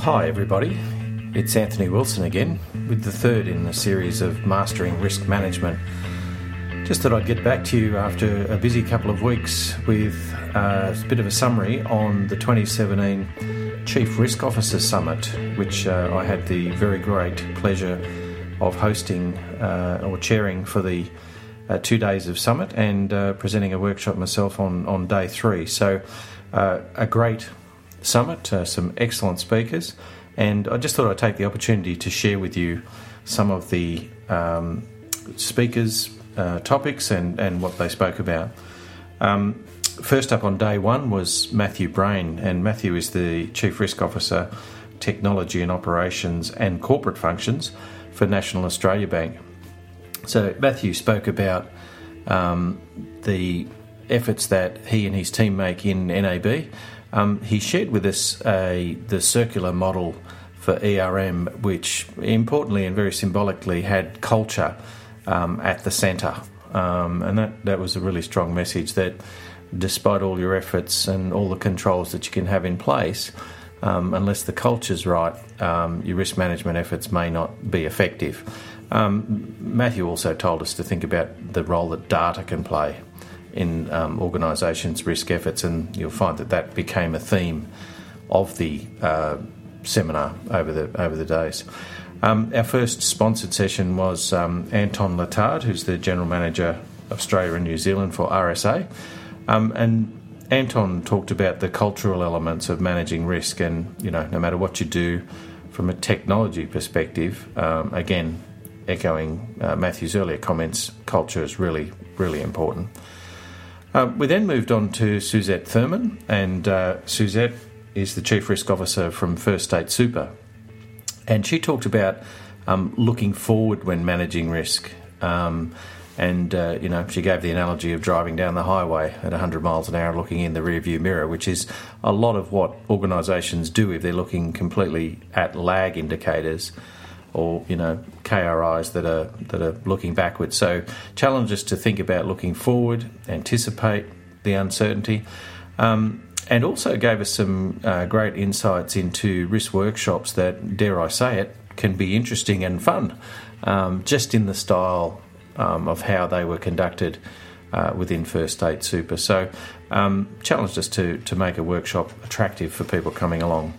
hi, everybody. It's Anthony Wilson again with the third in a series of Mastering Risk Management. Just thought I'd get back to you after a busy couple of weeks with a bit of a summary on the 2017 Chief Risk Officer Summit, which uh, I had the very great pleasure of hosting uh, or chairing for the uh, two days of summit and uh, presenting a workshop myself on, on day three. So, uh, a great summit, uh, some excellent speakers, and I just thought I'd take the opportunity to share with you some of the um, speakers' uh, topics and, and what they spoke about. Um, first up on day one was Matthew Brain, and Matthew is the Chief Risk Officer, Technology and Operations and Corporate Functions for National Australia Bank. So Matthew spoke about um, the efforts that he and his team make in NAB. Um, he shared with us a, the circular model for ERM, which importantly and very symbolically had culture um, at the centre. Um, and that, that was a really strong message that despite all your efforts and all the controls that you can have in place, um, unless the culture's right, um, your risk management efforts may not be effective. Um, Matthew also told us to think about the role that data can play in um, organisations' risk efforts, and you'll find that that became a theme of the uh, seminar over the over the days. Um, our first sponsored session was um, Anton Letard, who's the General Manager of Australia and New Zealand for RSA, um, and Anton talked about the cultural elements of managing risk, and you know, no matter what you do from a technology perspective, um, again, echoing uh, Matthew's earlier comments, culture is really, really important. Uh, we then moved on to Suzette Thurman, and uh, Suzette is the Chief Risk Officer from First State Super. And she talked about um, looking forward when managing risk. Um, and, uh, you know, she gave the analogy of driving down the highway at 100 miles an hour looking in the rearview mirror, which is a lot of what organisations do if they're looking completely at lag indicators or you know KRIs that are that are looking backwards. So challenge us to think about looking forward, anticipate the uncertainty, um, and also gave us some uh, great insights into risk workshops that, dare I say it, can be interesting and fun, um, just in the style um, of how they were conducted. Uh, within First State Super, so um, challenged us to to make a workshop attractive for people coming along.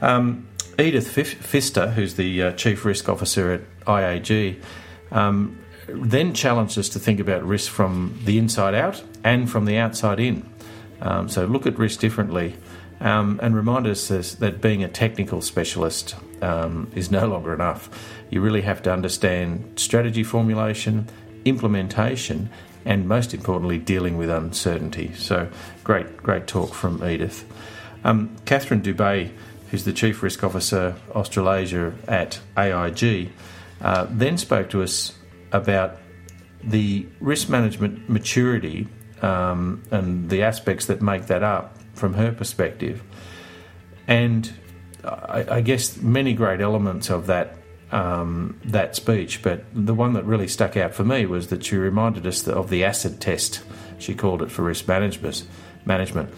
Um, Edith Fister, who's the uh, Chief Risk Officer at IAG, um, then challenged us to think about risk from the inside out and from the outside in. Um, so look at risk differently um, and remind us that being a technical specialist um, is no longer enough. You really have to understand strategy formulation, implementation, and most importantly, dealing with uncertainty. So great, great talk from Edith. Um, Catherine Dubé who's the Chief Risk Officer Australasia at AIG, uh, then spoke to us about the risk management maturity um, and the aspects that make that up from her perspective. And I, I guess many great elements of that um, that speech, but the one that really stuck out for me was that she reminded us of the acid test. She called it for risk management. Management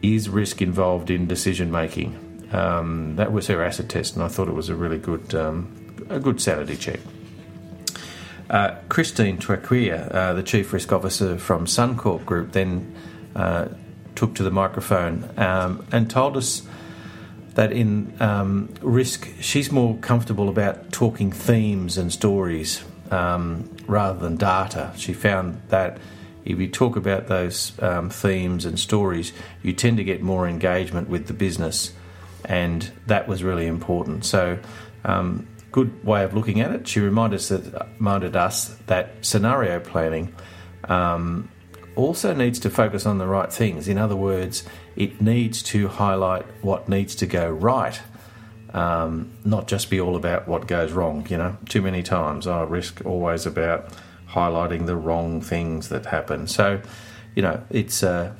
is risk involved in decision making. Um, that was her acid test, and I thought it was a really good, um, a good sanity check. Uh, Christine Traquia, uh, the Chief Risk Officer from Suncorp Group, then uh, took to the microphone um, and told us that in um, risk, she's more comfortable about talking themes and stories um, rather than data. She found that if you talk about those um, themes and stories, you tend to get more engagement with the business and that was really important. So, um, good way of looking at it. She reminded us that, reminded us that scenario planning um, also needs to focus on the right things. In other words, it needs to highlight what needs to go right. Um, not just be all about what goes wrong. You know, too many times I risk always about highlighting the wrong things that happen. So, you know, it's a,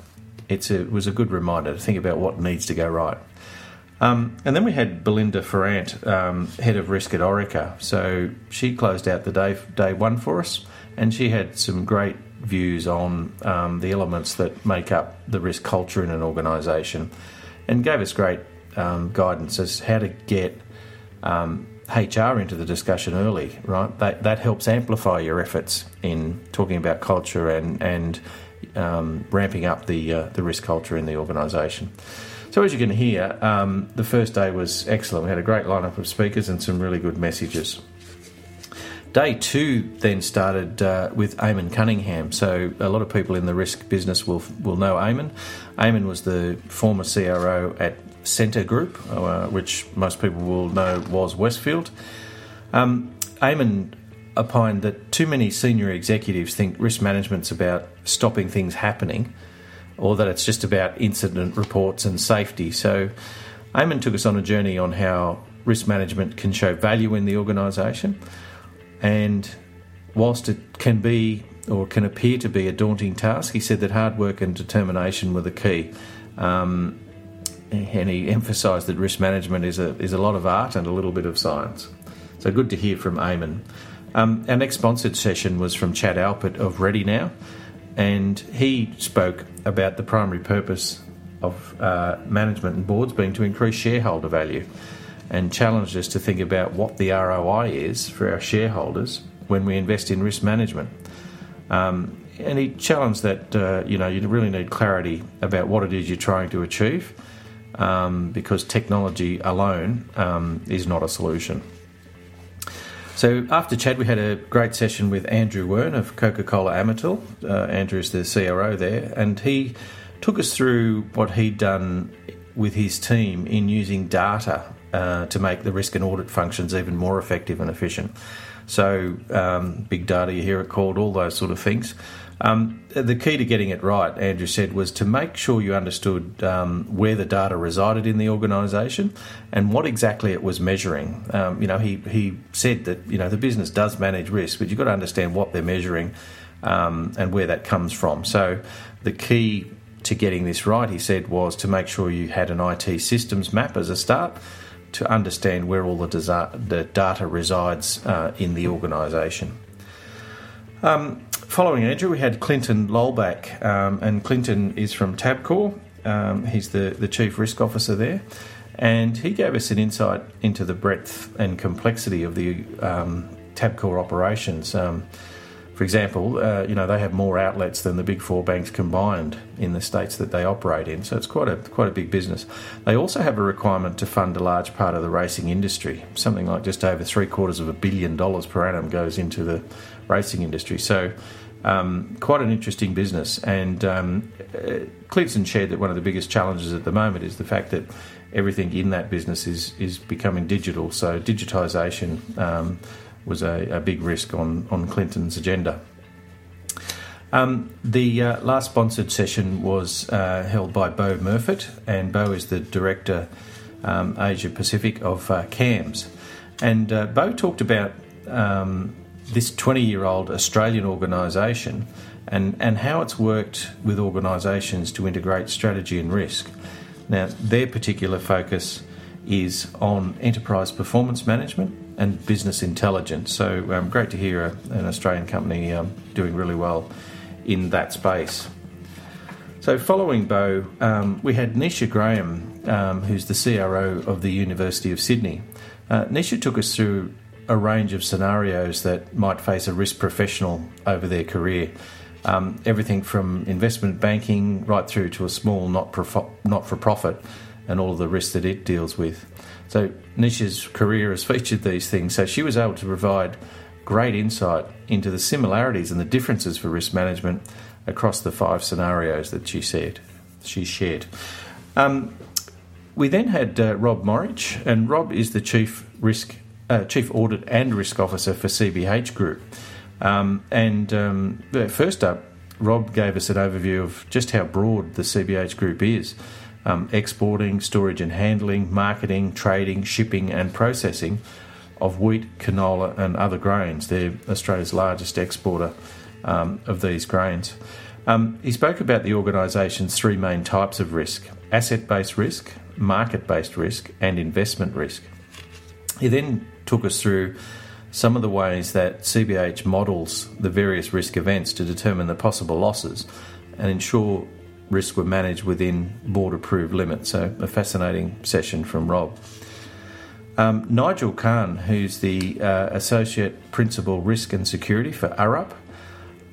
it's a, it was a good reminder to think about what needs to go right. Um, and then we had Belinda Ferrant, um, head of risk at Orica. So she closed out the day day one for us, and she had some great views on um, the elements that make up the risk culture in an organisation, and gave us great um, guidance as how to get um, HR into the discussion early, right? That, that helps amplify your efforts in talking about culture and, and um, ramping up the, uh, the risk culture in the organisation. So, as you can hear, um, the first day was excellent. We had a great lineup of speakers and some really good messages. Day two then started uh, with Eamon Cunningham. So a lot of people in the risk business will will know Eamon. Eamon was the former CRO at Scentre Group, uh, which most people will know was Westfield. Um, Eamon opined that too many senior executives think risk management's about stopping things happening, or that it's just about incident reports and safety. So Eamon took us on a journey on how risk management can show value in the organisation and whilst it can be or can appear to be a daunting task, he said that hard work and determination were the key. Um, and he emphasised that risk management is a, is a lot of art and a little bit of science. So good to hear from Eamon. Um, our next sponsored session was from Chad Alpert of ReadiNow, and he spoke about the primary purpose of uh, management and boards being to increase shareholder value and challenged us to think about what the ROI is for our shareholders when we invest in risk management. Um, and he challenged that uh, you know you really need clarity about what it is you're trying to achieve, um, because technology alone um, is not a solution. So after Chad, we had a great session with Andrew Wern of Coca-Cola Amatil. Uh, Andrew is the CRO there, and he took us through what he'd done with his team in using data uh, to make the risk and audit functions even more effective and efficient. So, um, big data, you hear it called, all those sort of things. Um, the key to getting it right, Andrew said, was to make sure you understood um, where the data resided in the organisation and what exactly it was measuring. Um, you know, he, he said that you know the business does manage risk, but you've got to understand what they're measuring um, and where that comes from. So, the key to getting this right, he said, was to make sure you had an IT systems map as a start to understand where all the, desa- the data resides uh, in the organisation. Um, following Andrew, we had Clinton Lolback, um, and Clinton is from Tabcorp. Um, he's the, the Chief Risk Officer there, and he gave us an insight into the breadth and complexity of the um, Tabcorp operations. For example, uh, you know they have more outlets than the big four banks combined in the states that they operate in, so it's quite a quite a big business. They also have a requirement to fund a large part of the racing industry. Something like just over three quarters of a billion dollars per annum goes into the racing industry. So. Um, quite an interesting business, and um, uh, Clinton shared that one of the biggest challenges at the moment is the fact that everything in that business is is becoming digital. So digitisation um, was a, a big risk on, on Clinton's agenda. Um, the uh, last sponsored session was uh, held by Bo Murfitt, and Bo is the Director um, Asia Pacific of uh, CAMMS. And uh, Bo talked about um, this 20 year old Australian organisation and, and how it's worked with organisations to integrate strategy and risk. Now, their particular focus is on enterprise performance management and business intelligence. So um, great to hear a, an Australian company um, doing really well in that space. So following Bo, um, we had Nisha Graham, um, who's the CRO of the University of Sydney. Uh, Nisha took us through a range of scenarios that might face a risk professional over their career. Um, everything from investment banking right through to a small not for profit and all of the risks that it deals with. So Nisha's career has featured these things, so she was able to provide great insight into the similarities and the differences for risk management across the five scenarios that she said she shared. Um, we then had uh, Rob Morridge, and Rob is the chief risk, uh, chief audit and risk officer for CBH Group. Um, and um, first up, Rob gave us an overview of just how broad the CBH Group is um, exporting, storage and handling, marketing, trading, shipping, and processing of wheat, canola, and other grains. They're Australia's largest exporter um, of these grains. Um, he spoke about the organisation's three main types of risk asset based risk, market based risk, and investment risk. He then took us through some of the ways that CBH models the various risk events to determine the possible losses and ensure risks were managed within board approved limits. So, a fascinating session from Rob. Um, Nigel Khan, who's the uh, Associate Principal Risk and Security for Arup,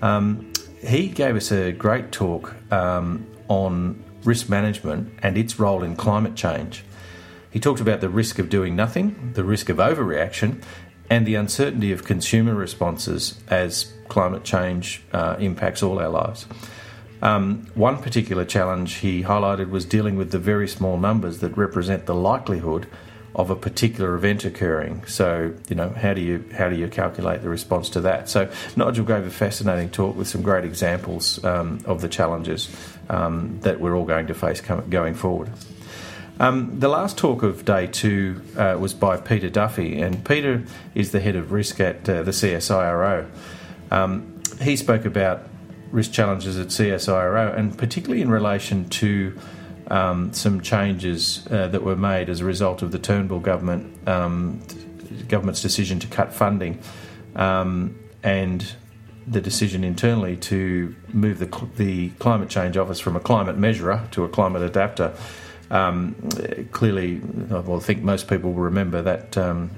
um, he gave us a great talk um, on risk management and its role in climate change. He talked about the risk of doing nothing, the risk of overreaction, and the uncertainty of consumer responses as climate change uh, impacts all our lives. Um, one particular challenge he highlighted was dealing with the very small numbers that represent the likelihood of a particular event occurring. So, you know, how do you how do you calculate the response to that? So, Nigel gave a fascinating talk with some great examples um, of the challenges um, that we're all going to face going forward. Um, the last talk of day two uh, was by Peter Duffy, and Peter is the head of risk at uh, the CSIRO. Um, he spoke about risk challenges at CSIRO, and particularly in relation to um, some changes uh, that were made as a result of the Turnbull government um, government's decision to cut funding um, and the decision internally to move the, the climate change office from a climate measurer to a climate adapter. Um, clearly, well, I think most people will remember that um,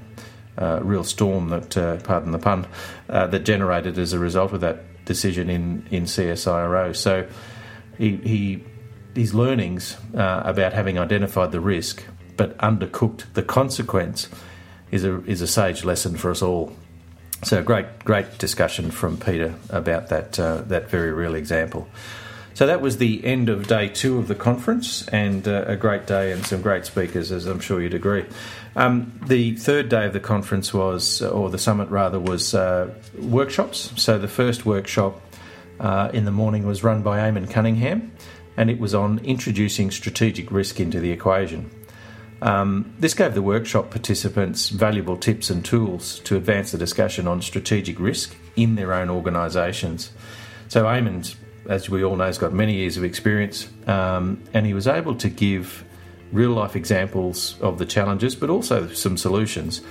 uh, real storm that, uh, pardon the pun, uh, that generated as a result of that decision in, in CSIRO. So he, he his learnings uh, about having identified the risk but undercooked the consequence is a is a sage lesson for us all. So great great discussion from Peter about that uh, that very real example. So that was the end of day two of the conference, and uh, a great day and some great speakers, as I'm sure you'd agree. Um, the third day of the conference was, or the summit rather, was uh, workshops. So the first workshop uh, in the morning was run by Eamon Cunningham, and it was on introducing strategic risk into the equation. Um, this gave the workshop participants valuable tips and tools to advance the discussion on strategic risk in their own organisations. So, Eamon, as we all know, has got many years of experience, um, and he was able to give real life examples of the challenges, but also some solutions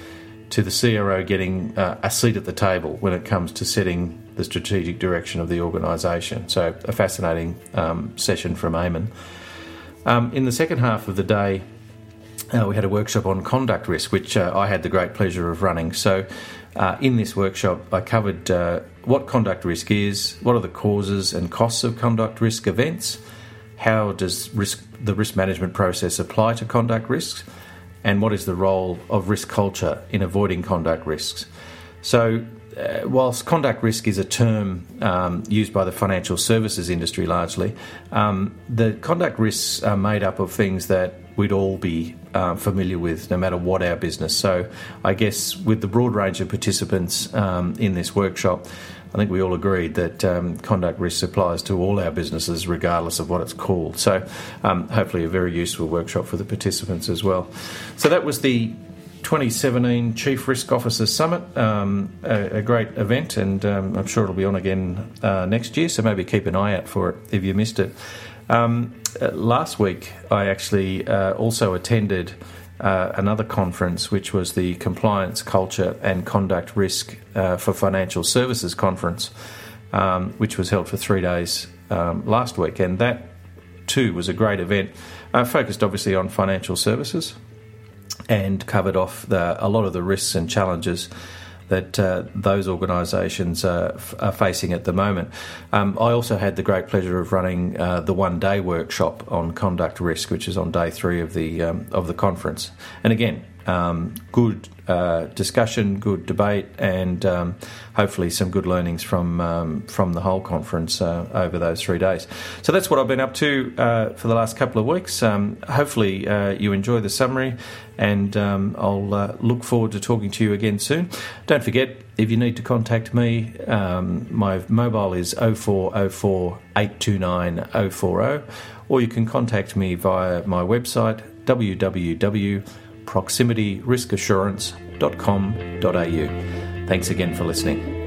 to the CRO getting uh, a seat at the table when it comes to setting the strategic direction of the organisation. So, a fascinating um, session from Eamon. Um, in the second half of the day, uh, we had a workshop on conduct risk, which uh, I had the great pleasure of running. So, uh, in this workshop, I covered uh, what conduct risk is, what are the causes and costs of conduct risk events, how does risk, the risk management process apply to conduct risks, and what is the role of risk culture in avoiding conduct risks. So, uh, whilst conduct risk is a term um, used by the financial services industry largely, um, the conduct risks are made up of things that we'd all be uh, familiar with, no matter what our business. So, I guess with the broad range of participants um, in this workshop, I think we all agreed that um, conduct risk applies to all our businesses, regardless of what it's called. So, um, hopefully, a very useful workshop for the participants as well. So, that was the 2017 Chief Risk Officers Summit, um, a, a, great event, and um, I'm sure it'll be on again uh, next year. So maybe keep an eye out for it if you missed it. Um, uh, last week, I actually uh, also attended uh, another conference, which was the Compliance, Culture and Conduct Risk uh, for Financial Services Conference, um, which was held for three days um, last week. And that too was a great event, uh, focused obviously on financial services and covered off the, a lot of the risks and challenges that uh, those organisations are facing at the moment. Um, I also had the great pleasure of running uh, the one day workshop on conduct risk, which is on day three of the um, of the conference. And again, um, good uh, discussion, good debate, and um, hopefully some good learnings from um, from the whole conference uh, over those three days. So that's what I've been up to uh, for the last couple of weeks. Um, hopefully uh, you enjoy the summary, and um, I'll uh, look forward to talking to you again soon. Don't forget if you need to contact me, um, my mobile is 0404 829 040, or you can contact me via my website www proximityriskassurance.com.au. Thanks again for listening.